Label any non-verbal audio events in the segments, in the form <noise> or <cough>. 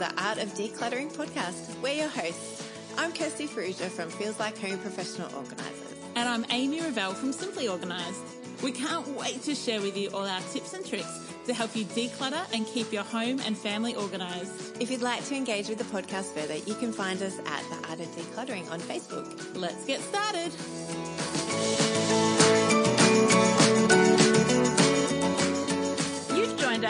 The Art of Decluttering podcast. We're your hosts. I'm Kirsty Farrugia from Feels Like Home Professional Organisers. And I'm Amy Revell from Simply Organised. We can't wait to share with you all our tips and tricks to help you declutter and keep your home and family organised. If you'd like to engage with the podcast further, you can find us at the Art of Decluttering on Facebook. Let's get started.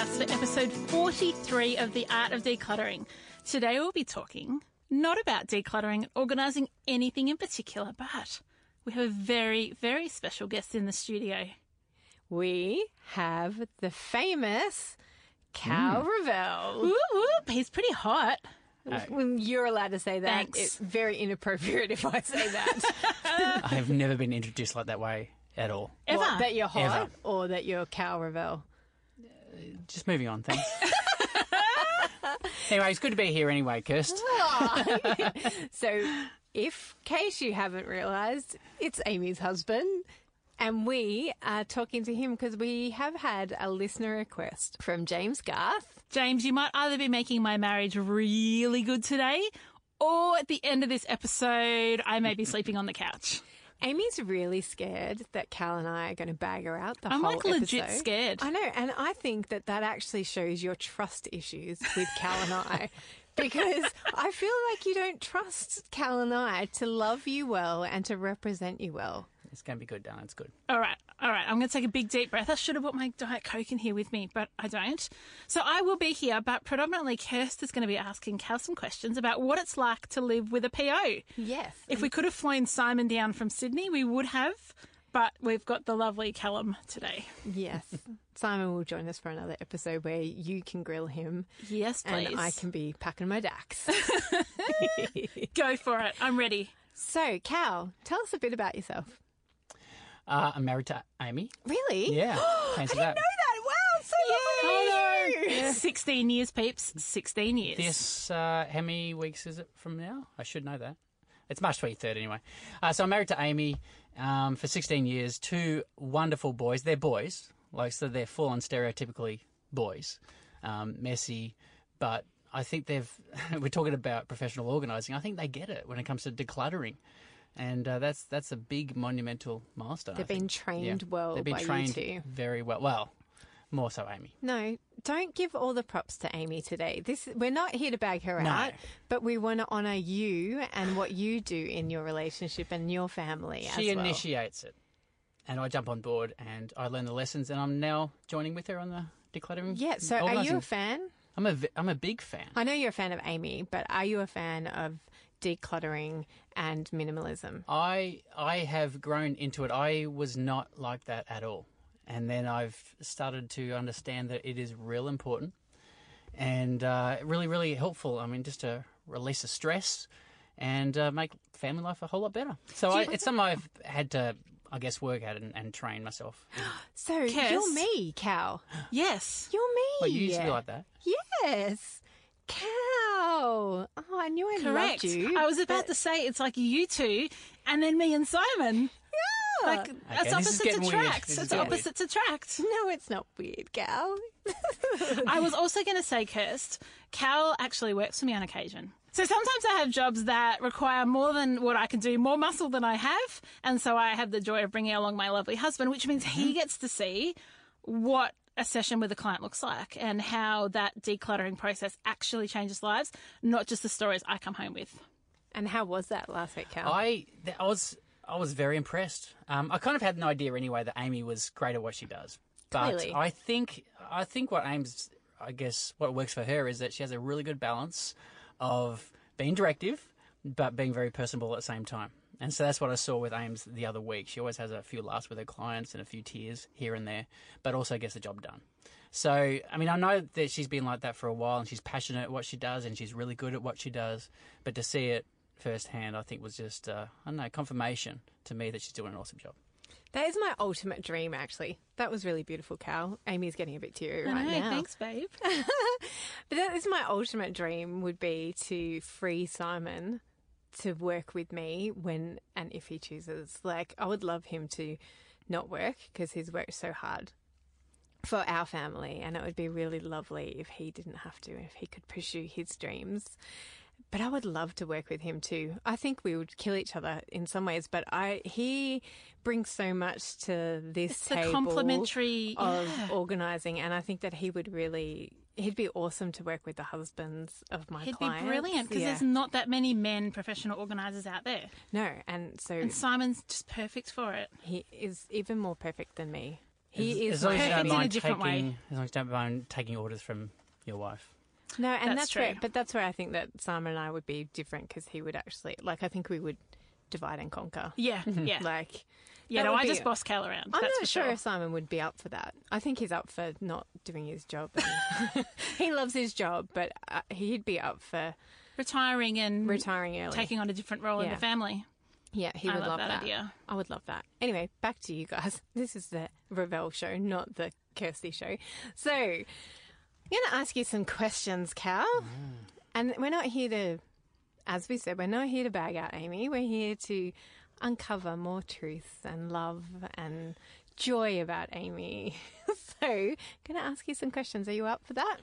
Us for episode 43 of The Art of Decluttering. Today we'll be talking not about decluttering, organising anything in particular, but we have a very, very special guest in the studio. we have the famous Cal hmm. Revell. Whoop, whoop, he's pretty hot. When you're allowed to say that, Thanks. it's very inappropriate <laughs> if I say that. I have never been introduced like that way at all. Ever. What, that you're hot Ever. or that you're Cal Revell. Just moving on, thanks. <laughs> anyway, it's good to be here anyway, Kirst. <laughs> So, if case you haven't realised, it's Amy's husband. And we are talking to him because we have had a listener request from James Garth. James, you might either be making my marriage really good today, or at the end of this episode, I may be sleeping on the couch. Amy's really scared that Cal and I are going to bag her out the I'm whole like legit episode. scared. I know, and I think that that actually shows your trust issues with Cal and I. <laughs> Because I feel like you don't trust Cal and I to love you well and to represent you well. It's going to be good, darling. It's good. All right, all right. I'm going to take a big deep breath. I should have brought my Diet Coke in here with me, but I don't. So I will be here, but predominantly Kirst is going to be asking Cal some questions about what it's like to live with a PO. Yes. If we could have flown Simon down from Sydney, we would have, but we've got the lovely Callum today. Yes. <laughs> Simon will join us for another episode where you can grill him Yes, please. and I can be packing my dacks. <laughs> <laughs> Go for it. I'm ready. so, Cal, tell us a bit about yourself. Uh, I'm married to Amy. Really? Yeah. <gasps> Fancy that. that. Wow, so lovely. Yeah. 16 years, peeps. 16 years. This, uh, how many weeks is it from now? I should know that. It's March 23rd anyway. Uh, so I'm married to Amy um, for 16 years. Two wonderful boys. They're boys. Like, so they're full on stereotypically boys. Um, messy, but I think they've, <laughs> we're talking about professional organising. I think they get it when it comes to decluttering. And uh, that's that's a big monumental milestone. They've been trained well They've been trained very well. Well, more so Amy. No, don't give all the props to Amy today. This we're not here to bag her No. out, but we want to honour you and what you do in your relationship and your family She as well. initiates it, and I jump on board and I learn the lessons, and I'm now joining with her on the decluttering. Yeah. So, are you a fan? I'm a I'm a big fan. I know you're a fan of Amy, but are you a fan of decluttering and minimalism? I I have grown into it. I was not like that at all, and then I've started to understand that it is real important and uh, really really helpful. I mean, just to release the stress and uh, make family life a whole lot better. So I, it's something I've had to, I guess, work at and, and train myself. <gasps> So Kes? you're me, Cal. Yes. You're me. Well, you used to be like that. Yes. Cal. Oh, I knew I Correct. loved you. I was about but- to say it's like you two and then me and Simon. Yeah. Like Okay, that's this opposites attract. It's getting weird. opposites attract. no, it's not weird, Cal. I was also going to say, Kirst, Cal actually works for me on occasion. So sometimes I have jobs that require more than what I can do, more muscle than I have. And so I have the joy of bringing along my lovely husband, which means he mm-hmm. gets to see what a session with a client looks like and how that decluttering process actually changes lives, not just the stories I come home with. And how was that last week, Cal? I, I was, I was very impressed. Um, I kind of had an idea anyway that Amy was great at what she does, but Clearly. I think, I think what Ames, I guess, what works for her is that she has a really good balance of being directive, but being very personable at the same time. And so that's what I saw with Ames the other week. She always has a few laughs with her clients and a few tears here and there, but also gets the job done. So, I mean, I know that she's been like that for a while and she's passionate at what she does and she's really good at what she does, but to see it firsthand, I think was just, uh, I don't know, confirmation to me that she's doing an awesome job. that is my ultimate dream, actually. That was really beautiful, Cal. Amy's getting a bit teary right know, now. thanks, babe. <laughs> But that is my ultimate dream would be to free Simon to work with me when and if he chooses. Like I would love him to not work because he's worked so hard for our family and it would be really lovely if he didn't have to if he could pursue his dreams. But I would love to work with him too. I think we would kill each other in some ways, but I he brings so much to this It's the table complementary- of yeah. organising, and I think that he would really he'd be awesome to work with the husbands of my clients. He'd clients. be brilliant because Yeah. there's not that many men professional organisers out there. no, and so And Simon's just perfect for it. he is even more perfect than me. He as, is as long as you don't perfect in a mind different way. taking, as long as you don't mind taking orders from your wife. no, and That's that's, where, true. but that's where I think that Simon and I would be different because he would actually like I think we would divide and conquer. Yeah, <laughs> yeah. Like, yeah, that no, I be- just boss Cal around. I'm that's not for sure sure. if Simon would be up for that. I think he's up for not doing his job. <laughs> <laughs> he loves his job, but uh, he'd be up for Retiring and retiring early. taking on a different role in the family. Yeah, he I would love love, that that. idea. I would love that. Anyway, back to you guys. <laughs> This is the Revell show, not the Kirsty show. So, I'm going to ask you some questions, Cal. And we're not here to, as we said, we're not here to bag out Amy. We're here to uncover more truth and love and joy about Amy. <laughs> so, I'm going to ask you some questions. Are you up for that?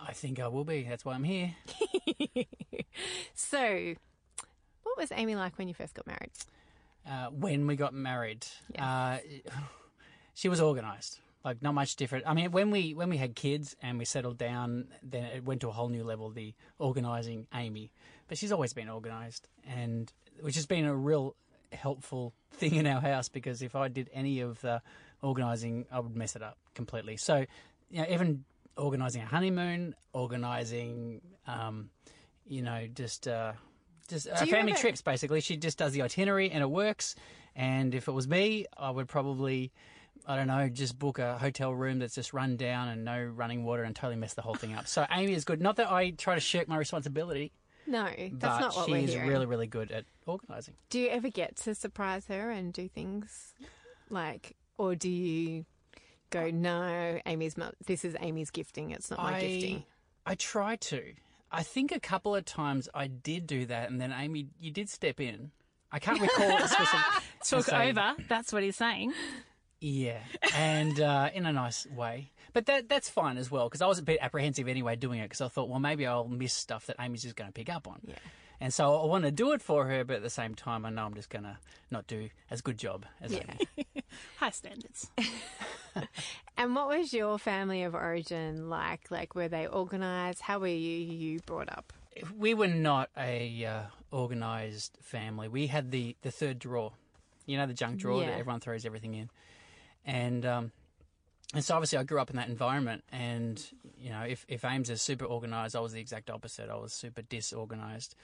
I think I will be. That's why I'm here. <laughs> So, what was Amy like when you first got married? Uh, when we got married, Yes. uh, <sighs> she was organised. Like not much different. I mean, when we when we had kids and we settled down, then it went to a whole new level. The organising Amy, but she's always been organised, and which has been a real helpful <laughs> thing in our house because if I did any of the organising, I would mess it up completely. So, you know, even organising a honeymoon, organising, um, you know, just. Uh, just uh, family ever- trips, basically. She just does the itinerary and it works. And if it was me, I would probably, I don't know, just book a hotel room that's just run down and no running water and totally mess the whole thing up. So Amy is good. Not that I try to shirk my responsibility, No, that's but not what she we're is hearing. really, really good at organising. Do you ever get to surprise her and do things like, or do you go, no, Amy's not, this is Amy's gifting, it's not my I, gifting? I try to. I think a couple of times I did do that, and then Amy, you did step in. I can't recall <laughs> specific. Took over. That's what he's saying. Yeah, and uh, in a nice way. But that that's fine as well because I was a bit apprehensive anyway doing it because I thought, well, maybe I'll miss stuff that Amy's just going to pick up on. Yeah. And so I want to do it for her, but at the same time, I know I'm just going to not do as good job as Amy. <laughs> High standards. <laughs> And what was your family of origin like? Like, were they organised? How were you, you brought up? We were not a uh, organised family. We had the, the third drawer, you know, the junk drawer Yeah. that everyone throws everything in. And um, and so obviously I grew up in that environment. And, you know, if, if Ames is super organised, I was the exact opposite. I was super disorganised.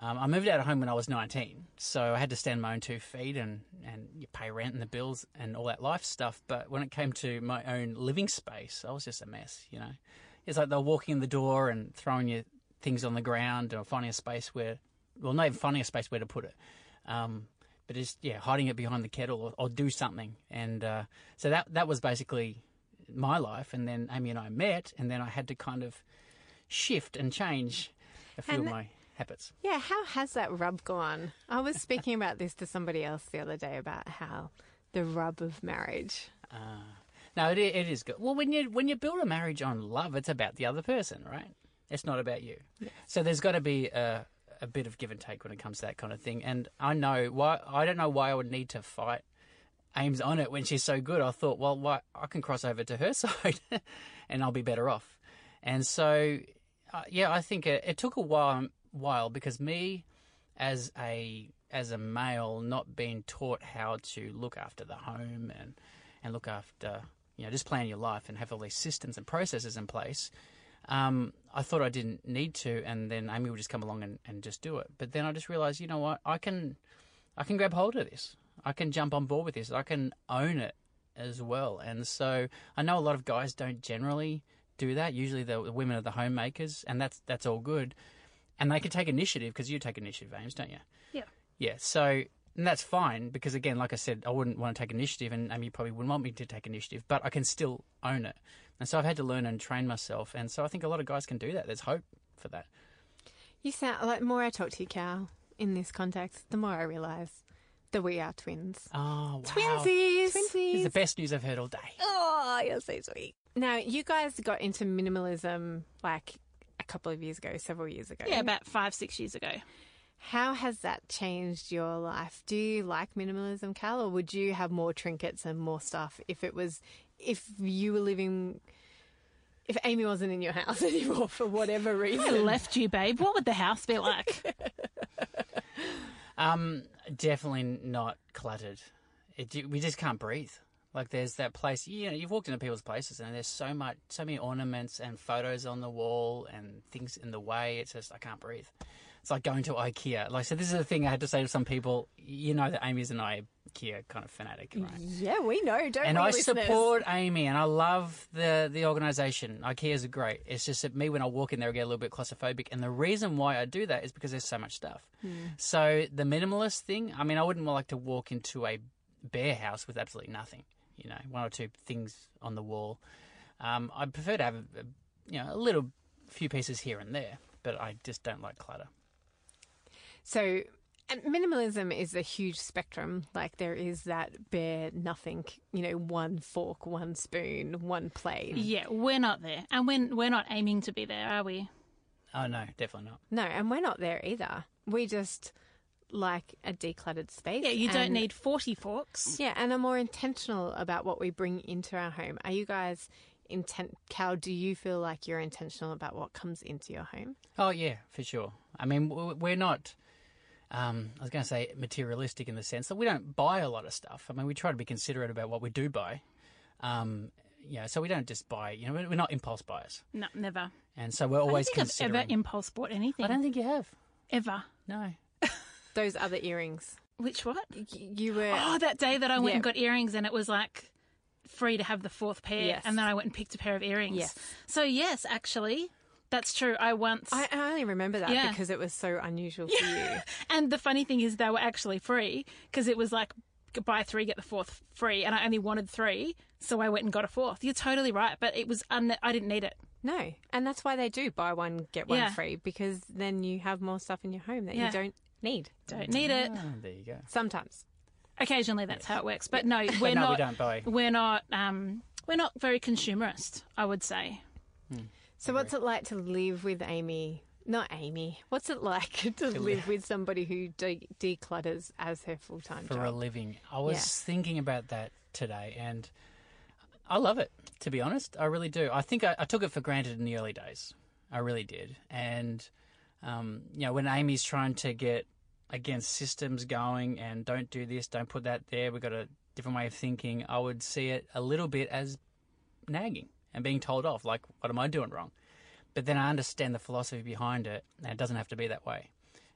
Um, I moved out of home when I was 19, so I had to stand my own two feet and, and you pay rent and the bills and all that life stuff. But when it came to my own living space, I was just a mess, you know. It's like they're walking in the door and throwing your things on the ground or finding a space where well, not even finding a space where to put it. Um, but just yeah, hiding it behind the kettle or, or do something. And uh, so that that was basically my life. And then Amy and I met, and then I had to kind of shift and change a few And- of my habits. Yeah, how has that rub gone? I was speaking about this to somebody else the other day about how the rub of marriage. No, it, it is good. Well, when you when you build a marriage on love, it's about the other person, right? It's not about you. Yes. So there's got to be a, a bit of give and take when it comes to that kind of thing. And I know why. I don't know why I would need to fight Ames on it when she's so good. I thought, well, why I can cross over to her <laughs> side, and I'll be better off. And so, uh, yeah, I think it, it took a while while because me as a as a male not being taught how to look after the home and and look after you know just plan your life and have all these systems and processes in place um, I thought I didn't need to and then Amy would just come along and, and just do it. But then I just realized you know what? I can I can grab hold of this. I can jump on board with this. I can own it as well. And so I know a lot of guys don't generally do that. Usually the women are the homemakers and that's that's all good. And they can take initiative because you take initiative Ames don't you? Yeah. yeah, so and that's fine because again, like I said, I wouldn't want to take initiative, and Amy probably wouldn't want me to take initiative, but I can still own it, and so I've had to learn and train myself, and so I think a lot of guys can do that. There's hope for that. You sound like the more I talk to you, Cal, in this context, the more I realise that we are twins. Oh, wow. Twinsies! Twinsies. It's Twinsies! the best news I've heard all day. Oh, you're so sweet. Now, you guys got into minimalism like a couple of years ago, several years ago. Yeah, about five, six years ago. How has that changed your life? Do you like minimalism, Cal, or would you have more trinkets and more stuff if it was if you were living if Amy wasn't in your house <laughs> anymore for whatever reason? I reason? left you, babe. What would the house be like? <laughs> Um, definitely not cluttered. It, we just can't breathe. Like there's that place, you know, you've walked into people's places and there's so much, so many ornaments and photos on the wall and things in the way. It's just I can't breathe. It's like going to IKEA. Like so, this is the thing I had to say to some people. You know that Amy's an IKEA kind of fanatic, right? yeah, we know, don't and we, I listeners? support Amy, and I love the the organisation. IKEA's are great. It's just that me when I walk in there, I get a little bit claustrophobic, and the reason why I do that is because there's so much stuff. Hmm. So the minimalist thing, I mean, I wouldn't like to walk into a bare house with absolutely nothing. You know, one or two things on the wall. Um, I prefer to have a, a, you know a little few pieces here and there, but I just don't like clutter. So, and minimalism is a huge spectrum. Like there is that bare nothing, you know, one fork, one spoon, one plate. yeah, we're not there. And we're, we're not aiming to be there, are we? Oh no, definitely not. No, and we're not there either. We just like a decluttered space. Yeah, you don't and- need 40 forks. Yeah, and are more intentional about what we bring into our home. Are you guys intent? Cal, do you feel like you're intentional about what comes into your home? Oh yeah, for sure. I mean, we're not. Um, I was going to say materialistic in the sense that we don't buy a lot of stuff. I mean, we try to be considerate about what we do buy. Um, you know, so we don't just buy. You know, we're we're not impulse buyers, No, never. and so we're I don't always think I've ever impulse bought anything. I don't think you have. Ever. No. <laughs> Those other earrings. Which what? Y- You were. Oh, that day that I went Yeah. and got earrings and it was like free to have the fourth pair. Yes. And then I went and picked a pair of earrings. Yes. So, yes, actually, that's true. I once. I, I only remember that Yeah. because it was so unusual for you. <laughs> and the funny thing is, they were actually free because it was like buy three, get the fourth free. And I only wanted three. So I went and got a fourth. You're totally right. But it was, un- I didn't need it. No, and that's why they do buy one get one Yeah. free because then you have more stuff in your home that Yeah. you don't need. Don't need it. Ah, there you go. Sometimes. Occasionally, that's how it works. But no, we're no, we not. don't buy. We're not. Um, we're not very consumerist. I would say. So, what's it like to live with Amy? Not Amy. What's it like <laughs> to live with somebody who de- declutters as her full time job? for a living. I was Yeah. thinking about that today, and I love it. To be honest, I really do. I think I, I took it for granted in the early days. I really did, and um, you know, when Amy's trying to get against systems going and don't do this, don't put that there. We've got a different way of thinking. I would see it a little bit as nagging and being told off. Like, what am I doing wrong? But then I understand the philosophy behind it, and it doesn't have to be that way.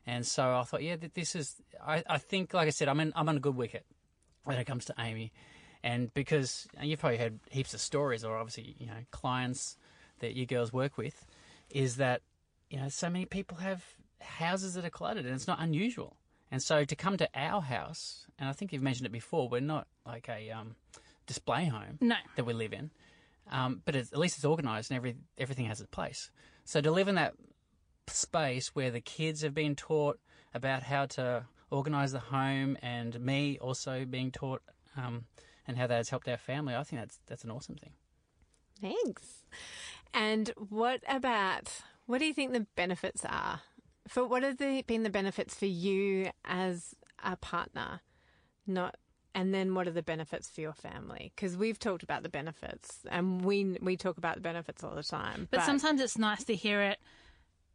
And so I thought, yeah, this is. I, I think, like I said, I'm in, I'm on a good wicket when it comes to Amy, and because and you've probably heard heaps of stories, or obviously you know clients that you girls work with, is that you know so many people have houses that are cluttered, and it's not unusual. And so to come to our house, and I think you've mentioned it before, we're not like a um, display home No. that we live in, um, but at least it's organised and every everything has its place. So to live in that space where the kids have been taught about how to organise the home, and me also being taught um, and how that has helped our family, I think that's that's an awesome thing. Thanks. And what about what do you think the benefits are? For what have been the benefits for you as a partner? Not and then what are the benefits for your family? Because we've talked about the benefits and we we talk about the benefits all the time. But, sometimes it's nice to hear it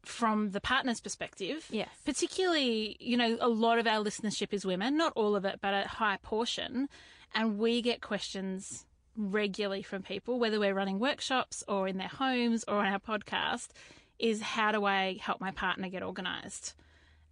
from the partner's perspective. Yes. Particularly, you know, a lot of our listenership is women, not all of it, but a high portion. And we get questions regularly from people, whether we're running workshops or in their homes or on our podcast, is how do I help my partner get organised?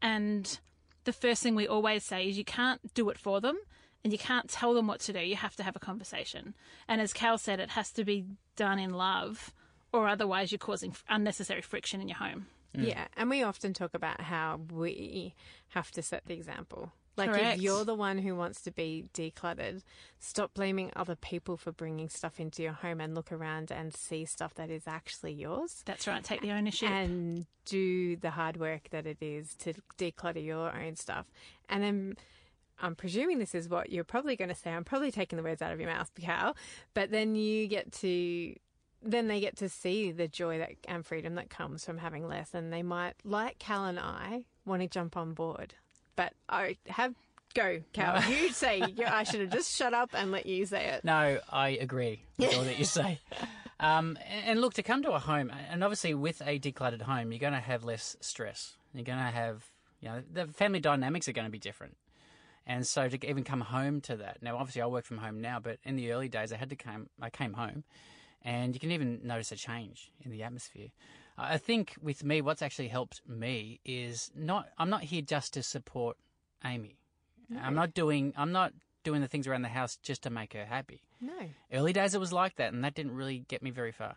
And the first thing we always say is you can't do it for them and you can't tell them what to do. You have to have a conversation. And as Cal said, it has to be done in love or otherwise you're causing unnecessary friction in your home. Yeah, and we often talk about how we have to set the example. Like Correct. if you're the one who wants to be decluttered, stop blaming other people for bringing stuff into your home and look around and see stuff that is actually yours. That's right, take the ownership. and do the hard work that it is to declutter your own stuff. And then I'm presuming this is what you're probably going to say. I'm probably taking the words out of your mouth, Cal. But then you get to, then they get to see the joy that and freedom that comes from having less, and they might, like Cal and I, want to jump on board. But I have go, Cal. You say <laughs> you, I should have just shut up and let you say it. No, I agree with all that you say. <laughs> Um, and and look, to come to a home, and obviously with a decluttered home, you're going to have less stress. You're going to have, you know, the family dynamics are going to be different. And so to even come home to that. Now, obviously, I work from home now, but in the early days, I had to come. I came home, and you can even notice a change in the atmosphere. I think with me, what's actually helped me is not. I'm not here just to support Amy. I'm not doing. I'm not doing the things around the house just to make her happy. No. Early days it was like that, and that didn't really get me very far.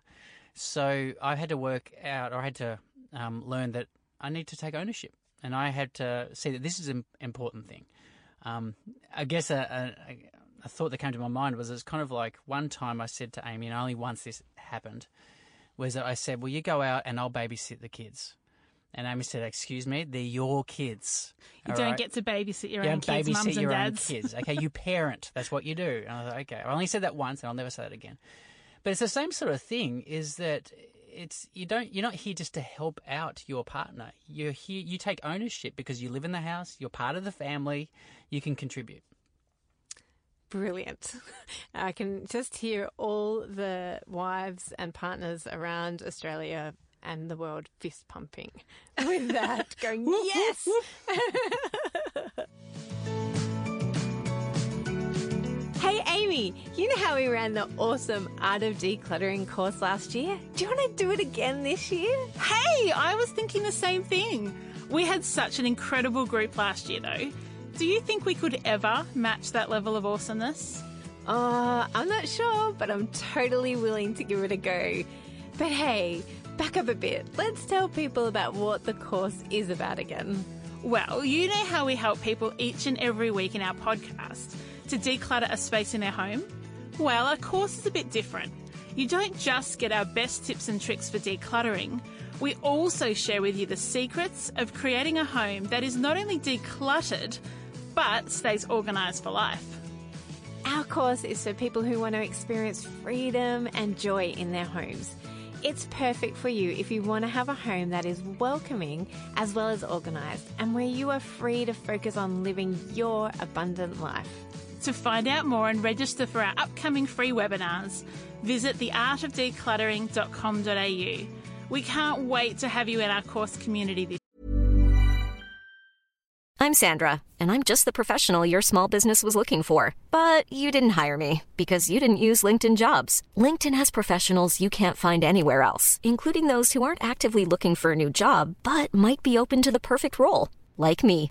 So I had to work out, or I had to um, learn that I need to take ownership, and I had to see that this is an important thing. Um, I guess a, a, a thought that came to my mind was it's kind of like one time I said to Amy, and only once this happened, was that I said, "Well, you go out and I'll babysit the kids." And Amy said, "Excuse me, they're your kids. You don't right? get to babysit your You own kids, mums and dads. own kids. Okay, you <laughs> parent. That's what you do. And I was like, okay. I only said that once, and I'll never say that again. But it's the same sort of thing. Is that it's you don't you're not here just to help out your partner. You're here. You take ownership because you live in the house. You're part of the family. You can contribute. Brilliant. <laughs> I can just hear all the wives and partners around Australia and the world fist pumping with that, <laughs> going, yes! <laughs> hey, Amy, you know how we ran the awesome Art of Decluttering course last year? Do you want to do it again this year? Hey, I was thinking the same thing. We had such an incredible group last year, though. Do you think we could ever match that level of awesomeness? Uh, I'm not sure, but I'm totally willing to give it a go. But hey, back up a bit. Let's tell people about what the course is about again. Well, you know how we help people each and every week in our podcast to declutter a space in their home? Well, our course is a bit different. You don't just get our best tips and tricks for decluttering. We also share with you the secrets of creating a home that is not only decluttered, but stays organised for life. Our course is for people who want to experience freedom and joy in their homes. It's perfect for you if you want to have a home that is welcoming as well as organised and where you are free to focus on living your abundant life. To find out more and register for our upcoming free webinars, visit theartofdecluttering.com.au. We can't wait to have you in our course community this I'm Sandra, and I'm just the professional your small business was looking for. But you didn't hire me because you didn't use LinkedIn jobs. LinkedIn has professionals you can't find anywhere else, including those who aren't actively looking for a new job but might be open to the perfect role, like me.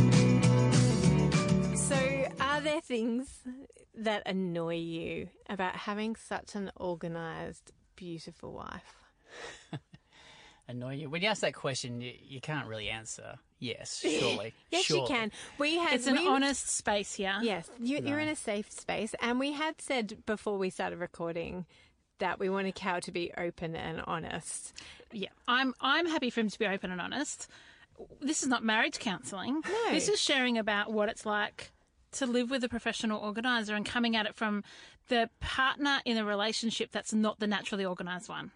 So, are there things that annoy you about having such an organised, beautiful wife? <laughs> Annoy you? When you ask that question, you, you can't really answer yes, <laughs> surely. Yes, you can. We had It's an we- honest space here. Yes, you, you're in a safe space, and we had said before we started recording that we want a cow to be open and honest. Yeah, I'm I'm happy for him to be open and honest. This is not marriage counselling. No. This is sharing about what it's like to live with a professional organizer and coming at it from the partner in a relationship that's not the naturally organized one.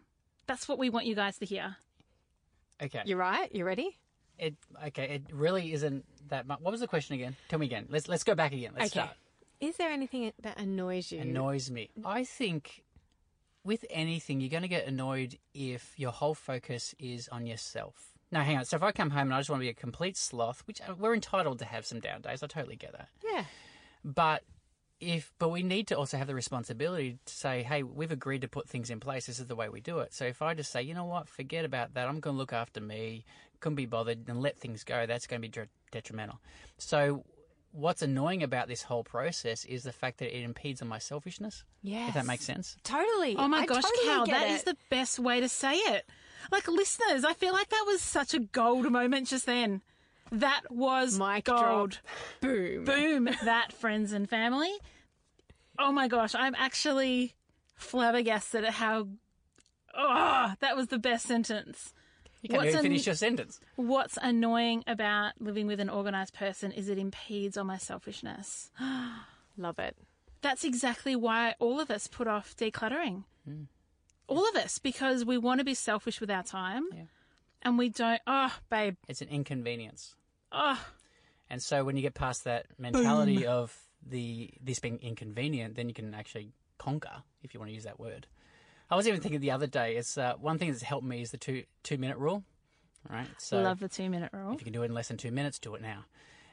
That's what we want you guys to hear. Okay. You're right. You ready? It, okay, it really isn't that much. What was the question again? Tell me again. Let's, let's go back again. Let's okay. start. Is there anything that annoys you? annoys me. I think with anything, you're going to get annoyed if your whole focus is on yourself. No, hang on. So if I come home and I just want to be a complete sloth, which uh, we're entitled to have some down days, I totally get that. Yeah. But if but we need to also have the responsibility to say, hey, we've agreed to put things in place. This is the way we do it. So if I just say, you know what, forget about that. I'm going to look after me. Couldn't be bothered and let things go. That's going to be dr- detrimental. So what's annoying about this whole process is the fact that it impedes on my selfishness. Yeah, If that makes sense. Totally. Oh my I gosh, totally Cal, that it. is the best way to say it. Like listeners, I feel like that was such a gold moment just then. That was my gold. drop. boom. Boom, <laughs> that friends and family. Oh my gosh, I'm actually flabbergasted at how. Oh, that was the best sentence. You can't What's even an- finish your sentence. What's annoying about living with an organized person is it impedes on my selfishness. <gasps> Love it. That's exactly why all of us put off decluttering. Hmm. All of us, because we want to be selfish with our time and we don't. Oh, babe. It's an inconvenience. Oh, And so when you get past that mentality of the this being inconvenient, then you can actually conquer, if you want to use that word. I was even thinking the other day, it's uh, one thing that's helped me is the two two minute rule. Right? So love the two minute rule. if you can do it in less than two minutes, do it now.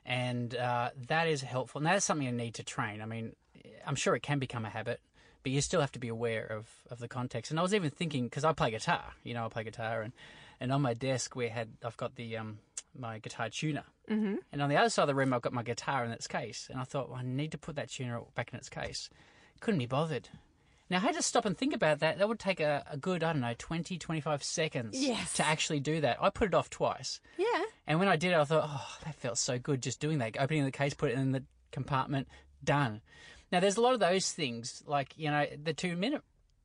And uh, that is helpful. And that's something you need to train. I mean, I'm sure it can become a habit, but you still have to be aware of, of the context. And I was even thinking, because I play guitar, you know, I play guitar, and, and on my desk we had, I've got the um, my guitar tuner. Mm-hmm. And on the other side of the room, I've got my guitar in its case. And I thought, well, I need to put that tuner back in its case. Couldn't be bothered. Now, I had to stop and think about that. That would take a, a good, I don't know, 20, 25 seconds Yes. to actually do that. I put it off twice. Yeah. And when I did it, I thought, oh, that felt so good just doing that. Opening the case, put it in the compartment, done. Now, there's a lot of those things, like, you know, the two minute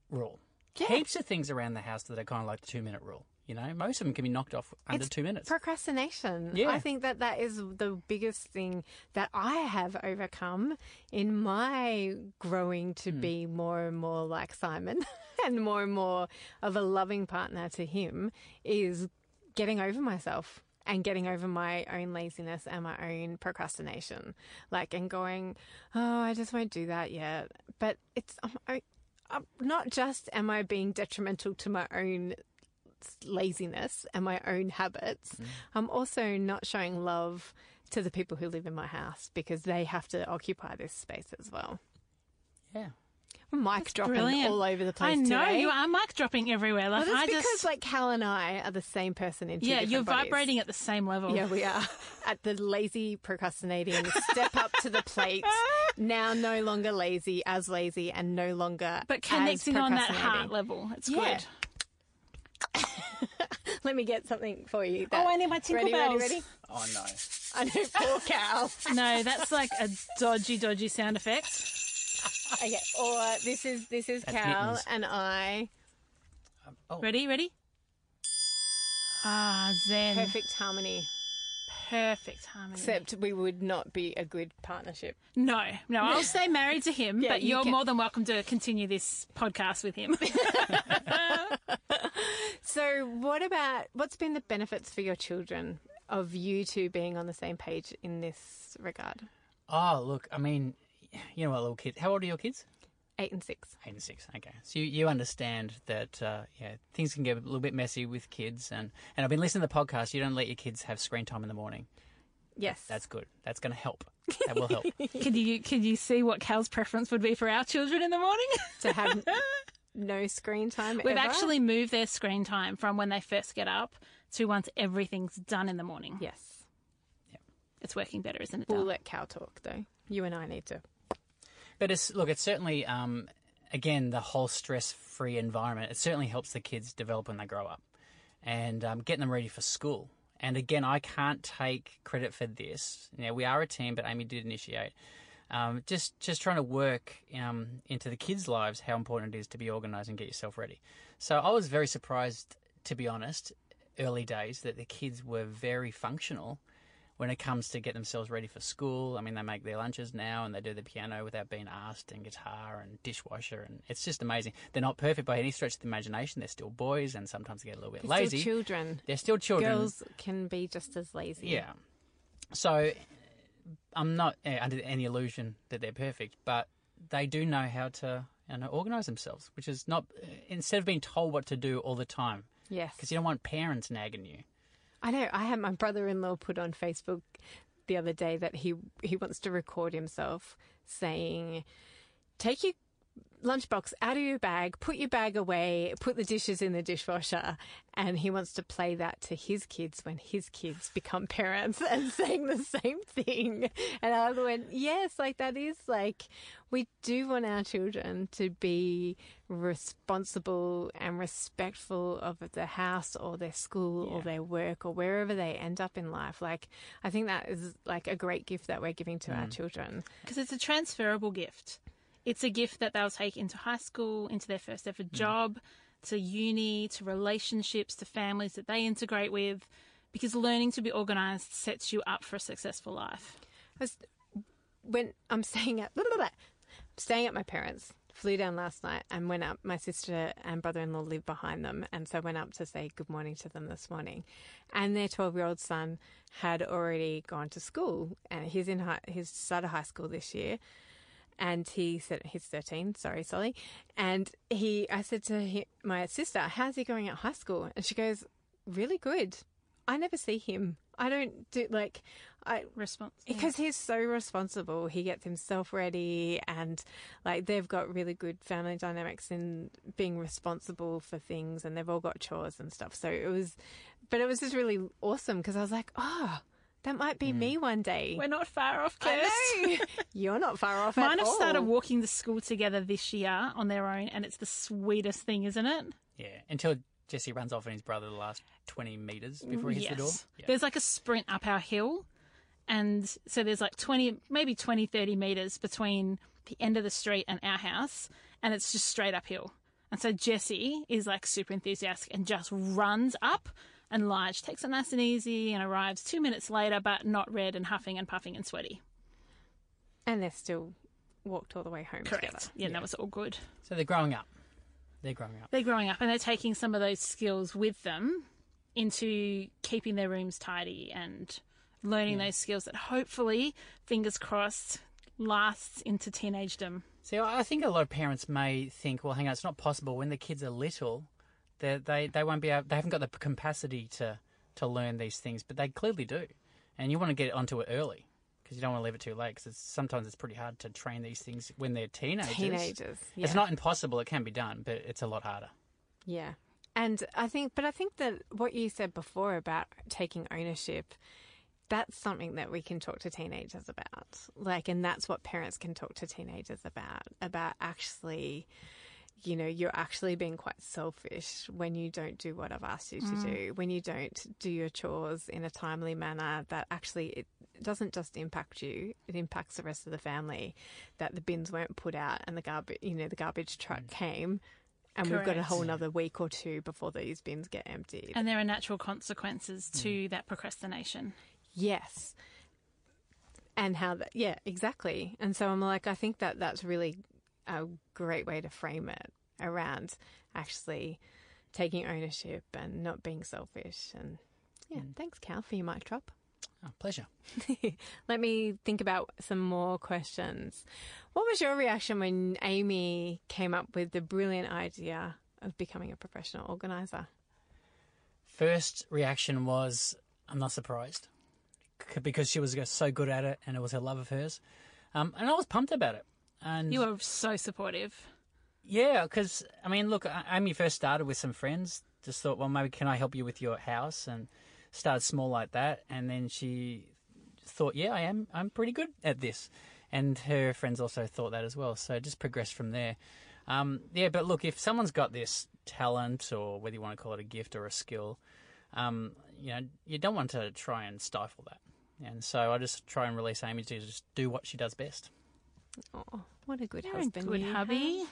rule. Yeah. Heaps of things around the house that are kind of like the two minute rule. You know, most of them can be knocked off under It's two minutes. Procrastination. Yeah. I think that that is the biggest thing that I have overcome in my growing to Hmm. be more and more like Simon <laughs> and more and more of a loving partner to him is getting over myself and getting over my own laziness and my own procrastination. Like, and going, oh, I just won't do that yet. But it's, I'm, I, I'm not just am I being detrimental to my own laziness and my own habits, mm. I'm also not showing love to the people who live in my house because they have to occupy this space as well. yeah. Mic dropping Brilliant. all over the place. I know today. you are mic dropping everywhere. Like Well, that's I because just, like Cal and I are the same person in two yeah, you're bodies. vibrating at the same level. Yeah, we are <laughs> at the lazy procrastinating. Step up to the plate. <laughs> Now no longer lazy, as lazy, and no longer but as connecting on that procrastinating. heart level. It's Yeah. good. <laughs> Let me get something for you. Oh, I need my tinkle ready, bells. Ready, ready? Oh, no. I know, poor Cal. No, that's like a dodgy, dodgy sound effect. Okay, or this is this is That's Cal mittens. and I. Oh. Ready, ready? Ah, Zen. Perfect harmony. perfect harmony. Except we would not be a good partnership. no, no, I'll <laughs> stay married to him, Yeah, but you you're can- more than welcome to continue this podcast with him. <laughs> So, what about what's been the benefits for your children of you two being on the same page in this regard? Oh, look, I mean, you know what, little kids. How old are your kids? Eight and six. Eight and six. Okay, so you, you understand that uh, yeah things can get a little bit messy with kids, and and I've been listening to the podcast. You don't let your kids have screen time in the morning. Yes. That's good. That's going to help. That will help. <laughs> could you could you see what Cal's preference would be for our children in the morning? <laughs> to have <laughs> no screen time. We've ever. actually moved their screen time from when they first get up to once everything's done in the morning. Yes. It's working better, isn't it? We'll Dal? let Cal talk though. You and I need to. But it's look, it's certainly um, again the whole stress-free environment. It certainly helps the kids develop when they grow up, and um, getting them ready for school. And again, I can't take credit for this. Now we are a team, but Amy did initiate. Um, just just trying to work um, into the kids' lives how important it is to be organised and get yourself ready. So I was very surprised, to be honest, early days that the kids were very functional when it comes to get themselves ready for school. I mean, they make their lunches now and they do the piano without being asked, and guitar and dishwasher, and it's just amazing. They're not perfect by any stretch of the imagination. They're still boys, and sometimes they get a little bit They're lazy. Still children. They're still children. Girls can be just as lazy. Yeah. So I'm not uh, under any illusion that they're perfect, but they do know how to you know, organise themselves, which is not uh, instead of being told what to do all the time. Yes. Because you don't want parents nagging you. I know. I had my brother-in-law put on Facebook the other day that he he wants to record himself saying, "Take your lunchbox out of your bag, put your bag away, put the dishes in the dishwasher," and he wants to play that to his kids when his kids become <laughs> parents and saying the same thing. And I went, "Yes, like that is like we do want our children to be responsible and respectful of the house or their school or their work or wherever they end up in life. Like, I think that is like a great gift that we're giving to our mm. children. because it's a transferable gift. It's a gift that they'll take into high school, into their first ever job, to uni, to relationships, to families that they integrate with. Because learning to be organised sets you up for a successful life. When I'm staying at <laughs> staying at my parents, flew down last night and went up. My sister and brother-in-law live behind them, and so went up to say good morning to them this morning. And their 12-year-old son had already gone to school, and he's in high, he's started high school this year. And he said he's 13. Sorry, Solly. And he, I said to hi my sister, "How's he going at high school?" And she goes, "Really good. I never see him. I don't do like I Response. because he's so responsible. He gets himself ready, and like they've got really good family dynamics in being responsible for things, and they've all got chores and stuff. So it was, but it was just really awesome because I was like, oh, that might be hmm. me one day. We're not far off, Kirst. I know <laughs> <laughs> you're not far off. Mine at have all. started walking to school together this year on their own, and it's the sweetest thing, isn't it? Yeah, until Jesse runs off on his brother the last 20 metres mm, before he hits the door. Yeah. There's like a sprint up our hill. And so there's like 20, maybe 20, 30 metres between the end of the street and our house. And it's just straight uphill. And so Jesse is like super enthusiastic and just runs up. And large, takes it nice and easy and arrives two minutes later, but not red and huffing and puffing and sweaty. and they're still walked all the way home together. Correct. Yeah, that was all good. So they're growing up. They're growing up. They're growing up and they're taking some of those skills with them into keeping their rooms tidy and learning those skills that hopefully, fingers crossed, lasts into teenagedom. See, I I think a lot of parents may think, well, hang on, it's not possible when the kids are little, they they they won't be able, they haven't got the capacity to to learn these things, but they clearly do, and you want to get onto it early because you don't want to leave it too late. Because sometimes it's pretty hard to train these things when they're teenagers. Teenagers, It's not impossible; it can be done, but it's a lot harder. Yeah. And I think, but I think that what you said before about taking ownership, that's something that we can talk to teenagers about. Like, and that's what parents can talk to teenagers about, about actually, you know, you're actually being quite selfish when you don't do what I've asked you to mm. do, when you don't do your chores in a timely manner, that actually it doesn't just impact you, it impacts the rest of the family, that the bins weren't put out and the garbage, you know, the garbage truck mm. came. And we've got a whole another week or two before these bins get emptied. And there are natural consequences mm. to that procrastination. yes. And how that, yeah, exactly. And so I'm like, I think that that's really a great way to frame it around actually taking ownership and not being selfish. And yeah, thanks, Cal, for your mic drop. Oh, pleasure. <laughs> Let me think about some more questions. What was your reaction when Amy came up with the brilliant idea of becoming a professional organizer? First reaction was, I'm not surprised because she was so good at it and it was her love of hers. Um, and I was pumped about it. And You were so supportive. Yeah, because I mean, look, Amy first started with some friends. Just thought, well, maybe can I help you with your house? And started small like that, and then she thought, yeah, I am. I'm pretty good at this, and her friends also thought that as well. So it just progressed from there. Um, yeah, but look, if someone's got this talent, or whether you want to call it a gift or a skill, um, you know, you don't want to try and stifle that. And so I just try and release Amy to just do what she does best. Oh, what a good You're a husband. good you hubby. have.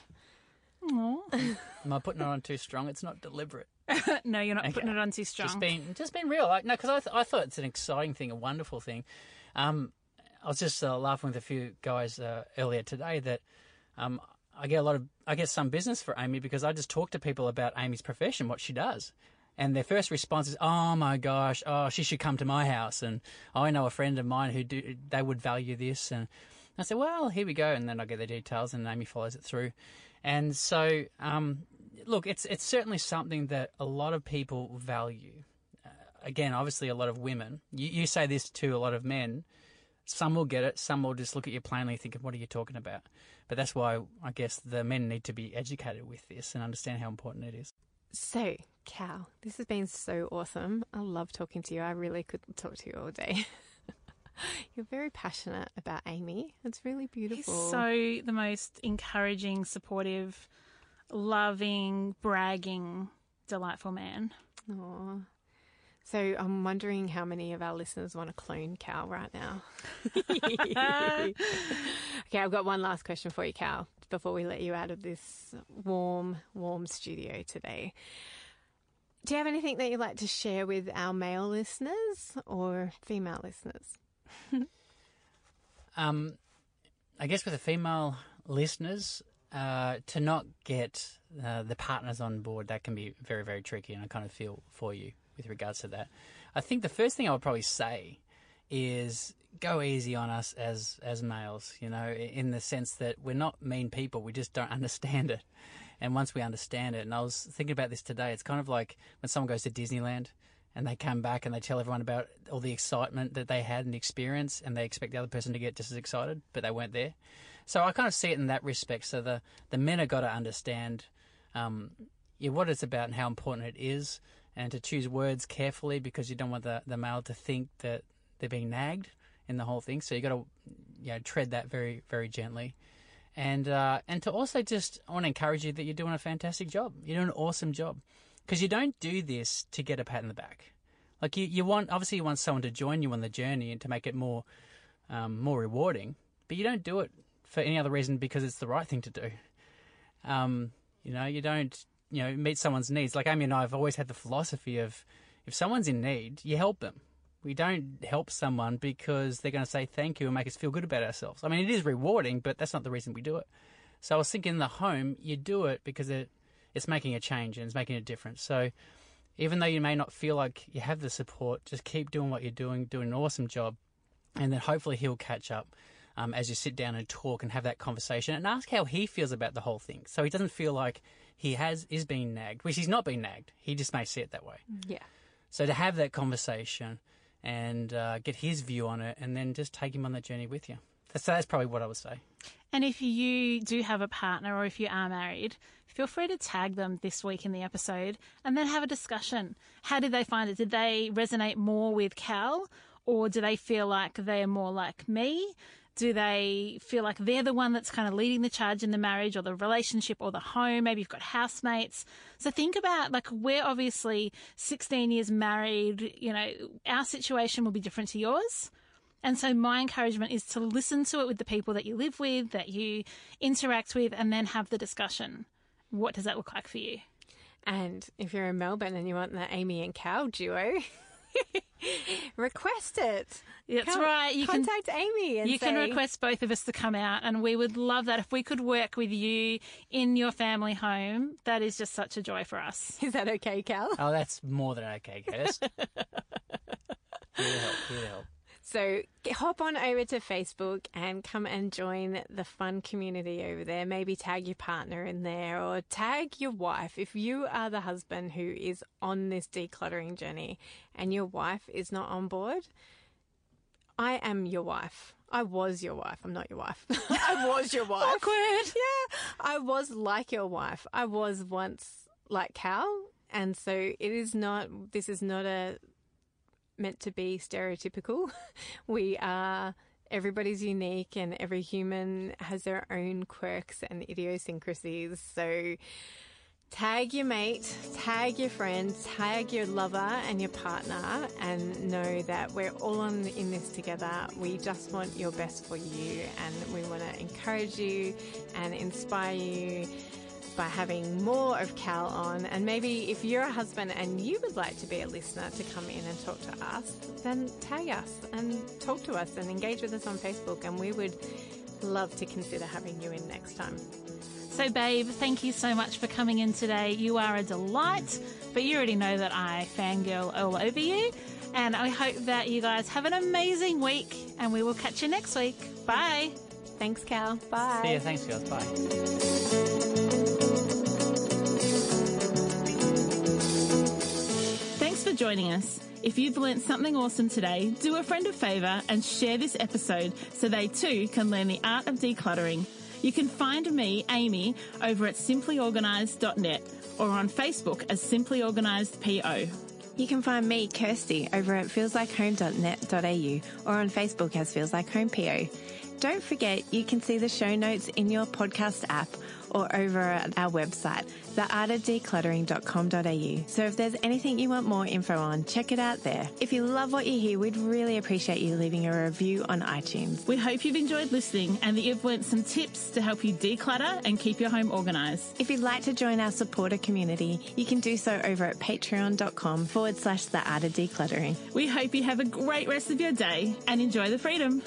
Am I putting it on too strong? It's not deliberate. <laughs> no, you're not Okay. putting it on too strong. Just being, just being real. Like, no, because I, th- I thought it's an exciting thing, a wonderful thing. Um, I was just uh, laughing with a few guys uh, earlier today that um, I get a lot of, I get some business for Amy because I just talk to people about Amy's profession, what she does. And their first response is, "Oh my gosh, oh she should come to my house." And I know a friend of mine who do they would value this. And I said, "Well, here we go." And then I get the details, and Amy follows it through. And so, um, look, it's it's certainly something that a lot of people value. Uh, again, obviously, a lot of women. You, you say this to a lot of men. Some will get it. Some will just look at you plainly, thinking, "What are you talking about?" But that's why I guess the men need to be educated with this and understand how important it is. So, Cal, this has been so awesome. I love talking to you. I really could talk to you all day. <laughs> <laughs> You're very passionate about Amy. It's really He's beautiful. so the most encouraging, supportive, loving, bragging, delightful man. Aw. So I'm wondering how many of our listeners want to clone Cal right now. <laughs> okay, I've got one last question for you, Cal, before we let you out of this warm, warm studio today. Do you have anything that you'd like to share with our male listeners or female listeners? <laughs> Um, I guess with the female listeners, uh, to not get uh, the partners on board, that can be very, very tricky, and I kind of feel for you with regards to that. I think the first thing I would probably say is go easy on us as as males, you know, in the sense that we're not mean people, we just don't <laughs> understand it. And once we understand it, and I was thinking about this today, it's kind of like when someone goes to Disneyland and they come back and they tell everyone about all the excitement that they had and the experience, and they expect the other person to get just as excited, but they weren't there. So I kind of see it in that respect. So the the men have got to understand um, yeah, what it's about and how important it is, and to choose words carefully because you don't want the the male to think that they're being nagged in the whole thing. So you got to you know tread that very very gently. And uh, and to also just I want to encourage you that you're doing a fantastic job. You're doing an awesome job because you don't do this to get a pat in the back. Like you, you want obviously you want someone to join you on the journey and to make it more um, more rewarding, but you don't do it for any other reason because it's the right thing to do. Um, you know, you don't you know meet someone's needs. Like Amy and I have always had the philosophy of if someone's in need, you help them. We don't help someone because they're going to say thank you and make us feel good about ourselves. I mean, it is rewarding, but that's not the reason we do it. So I was thinking in the home, you do it because it it's making a change and it's making a difference. So even though you may not feel like you have the support, just keep doing what you're doing, doing an awesome job, and then hopefully he'll catch up um, as you sit down and talk and have that conversation and ask how he feels about the whole thing. So he doesn't feel like he has is being nagged, which he's not being nagged. He just may see it that way. Yeah. So to have that conversation and uh, get his view on it, and then just take him on the journey with you. That's, that's probably what I would say. And if you do have a partner or if you are married, feel free to tag them this week in the episode and then have a discussion. How did they find it? Did they resonate more with Cal or do they feel like they're more like me? Do they feel like they're the one that's kind of leading the charge in the marriage or the relationship or the home? Maybe you've got housemates. So think about like we're obviously 16 years married, you know, our situation will be different to yours. And so my encouragement is to listen to it with the people that you live with, that you interact with, and then have the discussion. What does that look like for you? And if you're in Melbourne and you want the Amy and Cal duo, <laughs> Request it. That's Come- right. You can contact Amy and you can request both of us to come out, and we would love that if we could work with you in your family home. That is just such a joy for us. <laughs> Is that okay, Cal? Oh, that's more than okay, Curtis. <laughs> here to help. Here to help. So hop on over to Facebook and come and join the fun community over there. Maybe tag your partner in there or tag your wife. If you are the husband who is on this decluttering journey and your wife is not on board, I am your wife. I was your wife. I'm not your wife. <laughs> I was your wife. Awkward. Yeah. I was like your wife. I was once like Cal. And so it is not, this is not a meant to be stereotypical. <laughs> We are, everybody's unique and every human has their own quirks and idiosyncrasies. So tag your mate, tag your friend, tag your lover and your partner and know that we're all on in this together. We just want your best for you and we want to encourage you and inspire you by having more of Cal on. And maybe if you're a husband and you would like to be a listener to come in and talk to us, then tag us and talk to us and engage with us on Facebook. And we would love to consider having you in next time. So, babe, thank you so much for coming in today. You are a delight, but you already know that I fangirl all over you. And I hope that you guys have an amazing week, and we will catch you next week. Bye. Thanks, Cal. Bye. See you. Thanks, guys. Bye. For joining us. If you've learnt something awesome today, do a friend a favour and share this episode so they too can learn the art of decluttering. You can find me, Amy, over at simplyorganised.net or on Facebook as Simply Organised PO. You can find me, Kirsty, over at feelslikehome.net.au or on Facebook as Feels Like Home PO. Don't forget, you can see the show notes in your podcast app or over at our website, theartofdecluttering.com.au. So if there's anything you want more info on, check it out there. If you love what you hear, we'd really appreciate you leaving a review on iTunes. We hope you've enjoyed listening and that you've learnt some tips to help you declutter and keep your home organised. If you'd like to join our supporter community, you can do so over at patreon.com forward slash the art of decluttering. We hope you have a great rest of your day and enjoy the freedom.